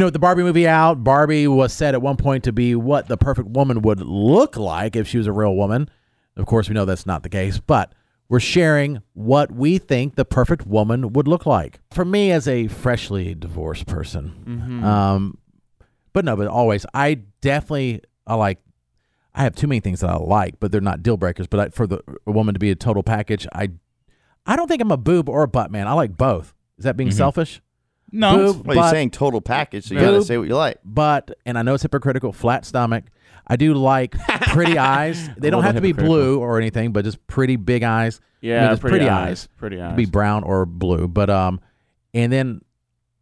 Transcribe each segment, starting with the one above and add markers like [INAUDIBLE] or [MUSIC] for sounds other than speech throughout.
know, with the Barbie movie out, Barbie was said at one point to be what the perfect woman would look like if she was a real woman. Of course, we know that's not the case, but we're sharing what we think the perfect woman would look like. For me, as a freshly divorced person, um, but no, but always, I definitely I like. I have too many things that I like, but they're not deal breakers. But I, for the a woman to be a total package, I, I don't think I'm a boob or a butt man. I like both. Is that being selfish? No, it's- Boob, Well, you're butt, saying total package, so you Boob. gotta say what you like. but and I know it's hypocritical. Flat stomach. I do like [LAUGHS] pretty eyes. They don't little have to be hypocritical. blue or anything, but just pretty big eyes. I mean, yeah, it's pretty, pretty eyes. eyes. Pretty Could eyes. be brown or blue, but um, and then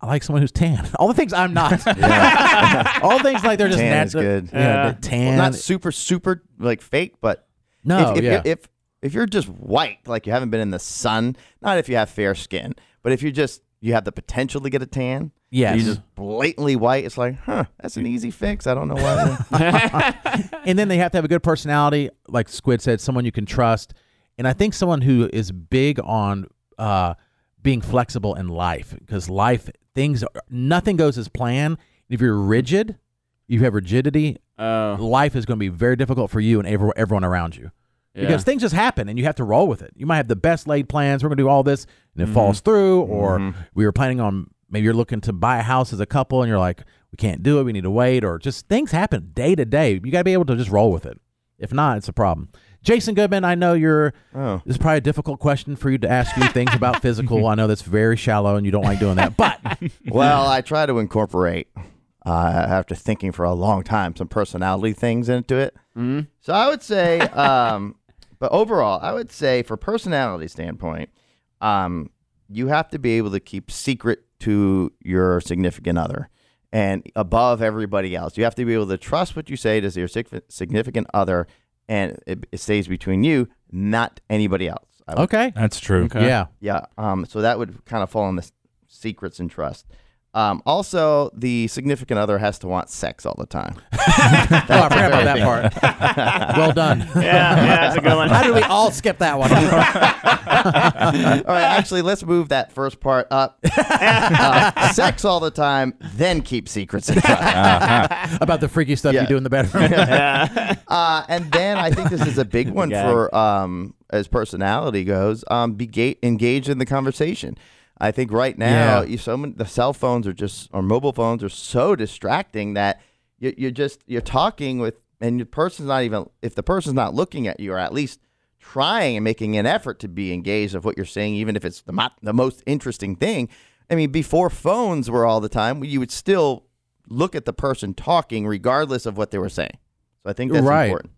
I like someone who's tan. [LAUGHS] All the things I'm not. [LAUGHS] All things like they're just Tan is natural. good. Yeah, Yeah. the tan. Not super, super like fake, but no, if, if, yeah. if if you're just white, like you haven't been in the sun, not if you have fair skin, but if you're just you have the potential to get a tan, yes. you just blatantly white, it's like, huh, that's an easy fix. I don't know why. [LAUGHS] and then they have to have a good personality, like Squid said, someone you can trust. And I think someone who is big on uh, being flexible in life, because life things are, nothing goes as planned. If you're rigid, you have rigidity. Oh, Life is going to be very difficult for you and every, everyone around you yeah. because things just happen and you have to roll with it. You might have the best laid plans. We're going to do all this and it falls through, or we were planning on maybe you're looking to buy a house as a couple and you're like, we can't do it. We need to wait, or just things happen day to day. You got to be able to just roll with it. If not, it's a problem. Jason Goodman, I know you're. Oh. This is probably a difficult question for you to ask you things about [LAUGHS] physical. I know that's very shallow and you don't like doing that, but [LAUGHS] well, I try to incorporate, uh, after thinking for a long time, some personality things into it. Mhm. So I would say, um, [LAUGHS] but overall, I would say, for personality standpoint, um, you have to be able to keep secret to your significant other and above everybody else. You have to be able to trust what you say to your significant other, and it, it stays between you, not anybody else. Okay, That's true. Okay. yeah, yeah. Um, so that would kind of fall in the s- secrets and trust. Um, also, the significant other has to want sex all the time. [LAUGHS] [LAUGHS] oh, I forgot about that part. [LAUGHS] well done. Yeah, yeah, that's a good one. How did we all skip that one? all right, actually, let's move that first part up. Uh, sex all the time, then keep secrets and trust. about the freaky stuff Yeah. you do in the bedroom. Uh, and then I think this is a big one Gag. for um, as personality goes. Um, be ga- engaged in the conversation. I think right now, Yeah. you so many, the cell phones are just or mobile phones are so distracting that you, you're just you're talking with and the person's not even if the person's not looking at you or at least trying and making an effort to be engaged of what you're saying, even if it's the mo- the most interesting thing. I mean, before phones were all the time, you would still look at the person talking regardless of what they were saying. So I think that's Right. important.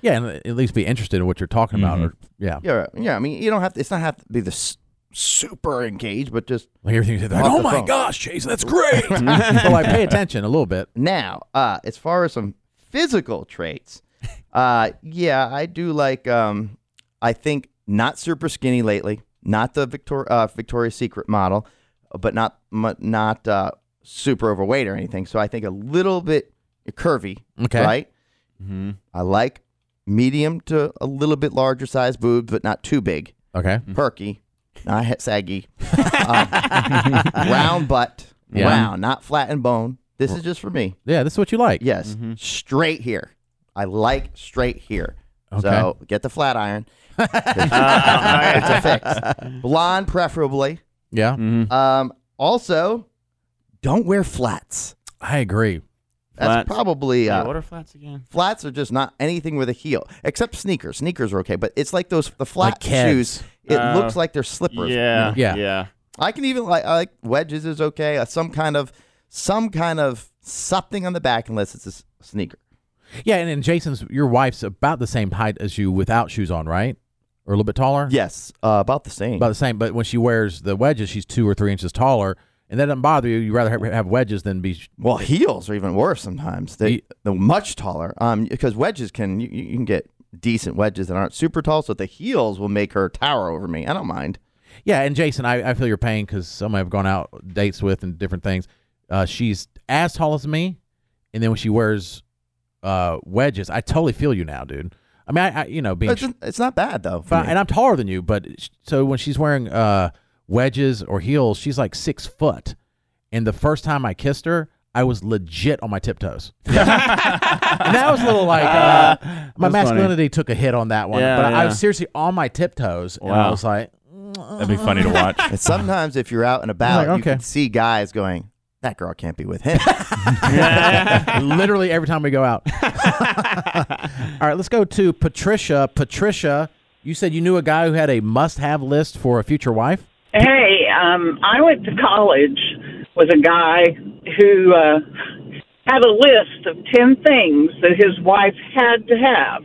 yeah, and at least be interested in what you're talking about. Mm-hmm. Or yeah, Yeah, yeah. I mean, you don't have to. It's not have to be the super engaged, but just like everything's like, Off oh the my phone. gosh, Jason, that's great. [LAUGHS] so like, pay attention a little bit. now. Uh, as far as some physical traits, uh, yeah, I do like. Um, I think not super skinny lately. Not the Victor uh, Victoria's Secret model, but not mu- not uh, super overweight or anything. So I think a little bit curvy. Okay. Right. Mm-hmm. I like medium to a little bit larger size boobs, but not too big. Okay, perky, not he- saggy, um, [LAUGHS] round butt, Yeah. round, not flat and bone. This is just for me. yeah, this is what you like. Yes, straight here. I like straight here. Okay. So get the flat iron. [LAUGHS] it's a fix. Blonde, preferably. yeah, Mm-hmm. Um, also, don't wear flats. I agree. That's Flats. probably uh, what are flats again? flats are just not anything with a heel, except sneakers. Sneakers are okay, but it's like those the flat Like Keds. shoes. It Uh, looks like they're slippers. Yeah, Yeah. yeah. I can even like I like wedges is okay. Uh, some kind of some kind of something on the back unless it's a s- sneaker. Yeah, and, and Jason's your wife's about the same height as you without shoes on, right? Or a little bit taller. Yes, uh, about the same. about the same. But when she wears the wedges, she's two or three inches taller, and that doesn't bother you. You rather have, have wedges than be. well, heels are even worse sometimes. They, they're much taller. Um, because wedges can you, you can get decent wedges that aren't super tall, so the heels will make her tower over me. I don't mind. Yeah, and Jason, I, I feel your pain because some I've gone out dates with and different things. Uh, she's as tall as me, and then when she wears uh, wedges, I totally feel you now, dude. I mean, I, I you know being It's, it's not bad though. for Fine, me. and I'm taller than you, but so when she's wearing uh, wedges or heels, she's like six foot. And the first time I kissed her, I was legit on my tiptoes. [LAUGHS] [LAUGHS] and that was a little like uh, my That's funny. masculinity took a hit on that one. Yeah, but I yeah. was seriously on my tiptoes, and I Wow. was like, That'd be funny to [LAUGHS] watch. And sometimes if you're out and about, Like, you okay. can see guys going, "That girl can't be with him." literally every time we go out. All right, let's go to Patricia. Patricia, you said you knew a guy who had a must-have list for a future wife. Hey, um, I went to college with a guy who uh, had a list of 10 things that his wife had to have.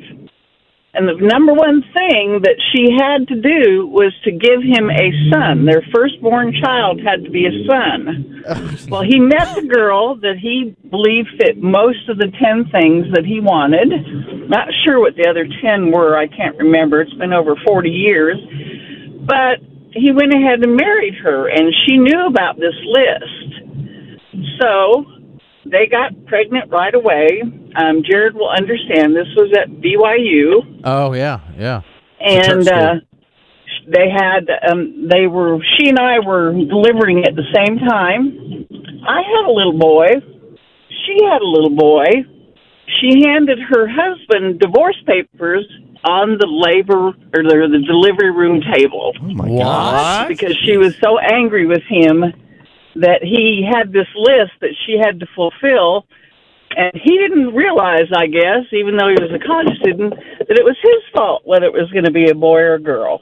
And the number one thing that she had to do was to give him a son. Their firstborn child had to be a son. [LAUGHS] well, he met the girl that he believed fit most of the 10 things that he wanted. Not sure what the other 10 were. I can't remember. It's been over 40 years. But he went ahead and married her, and she knew about this list. So they got pregnant right away. Um, Jared will understand. This was at BYU, Oh yeah, yeah. and church uh, they had um, they were she and I were delivering at the same time. I had a little boy. She had a little boy. She handed her husband divorce papers on the labor or the, the delivery room table oh my What? god! because she was so angry with him that he had this list that she had to fulfill. And he didn't realize, I guess, even though he was a college student, that it was his fault whether it was going to be a boy or a girl.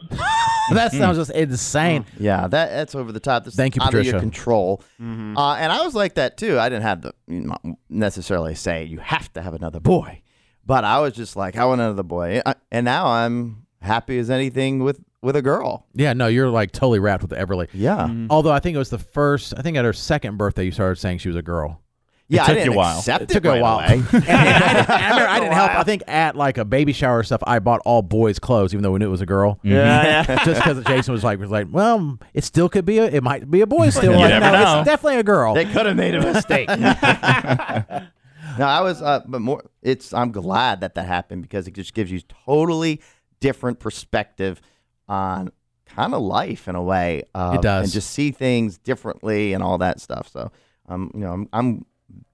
That sounds just insane. Mm. Yeah, that that's over the top. That's Thank you, out of your control. Mm-hmm. Uh, and I was like that too. I didn't have the you know, necessarily say you have to have another boy, but I was just like I want another boy, I, and now I'm happy as anything with with a girl. Yeah, no, you're like totally wrapped with Everly. Yeah, Although I think it was the first. I think at her second birthday, you started saying she was a girl. yeah. It took I didn't a while. accept It took right a while. and, [LAUGHS] and I, didn't, I, [LAUGHS] I didn't help. I think at like a baby shower or stuff, I bought all boys' clothes, even though we knew it was a girl. Yeah, yeah. [LAUGHS] Just because Jason was like, was like, well, it still could be a, it might be a boy still. You like, never no, know. it's definitely a girl. They could have made a mistake. no, I was, uh, but more. It's. I'm glad that that happened because it just gives you totally different perspective on kind of life in a way. Uh, It does. and just see things differently and all that stuff. So, um, you know, I'm, I'm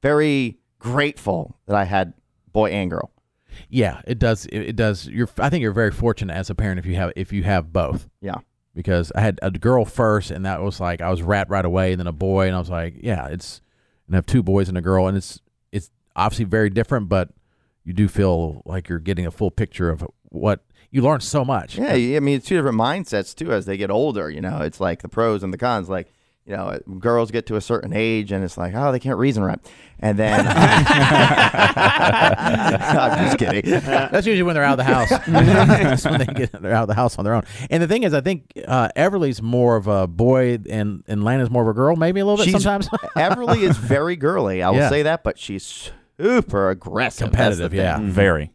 very grateful that I had boy and girl. yeah, it does. It, it does. You're. I think you're very fortunate as a parent if you have if you have both. Yeah. Because I had a girl first, and that was like I was wrapped right away, and then a boy, and I was like, yeah, it's. And I have two boys and a girl, and it's it's obviously very different, but you do feel like you're getting a full picture of what you learn so much. Yeah, I mean, it's two different mindsets too as they get older. You know, it's like the pros and the cons. Like, you know, girls get to a certain age and it's like, oh, they can't reason right. And then, [LAUGHS] [LAUGHS] I'm just kidding. That's usually when they're out of the house. [LAUGHS] That's when they get they're out of the house on their own. And the thing is, I think uh, Everly's more of a boy, and and Lana's more of a girl, maybe a little bit She's- sometimes. Everly is very girly. I will Yeah. say that, but she's super aggressive. That's the Competitive, thing. yeah. Very.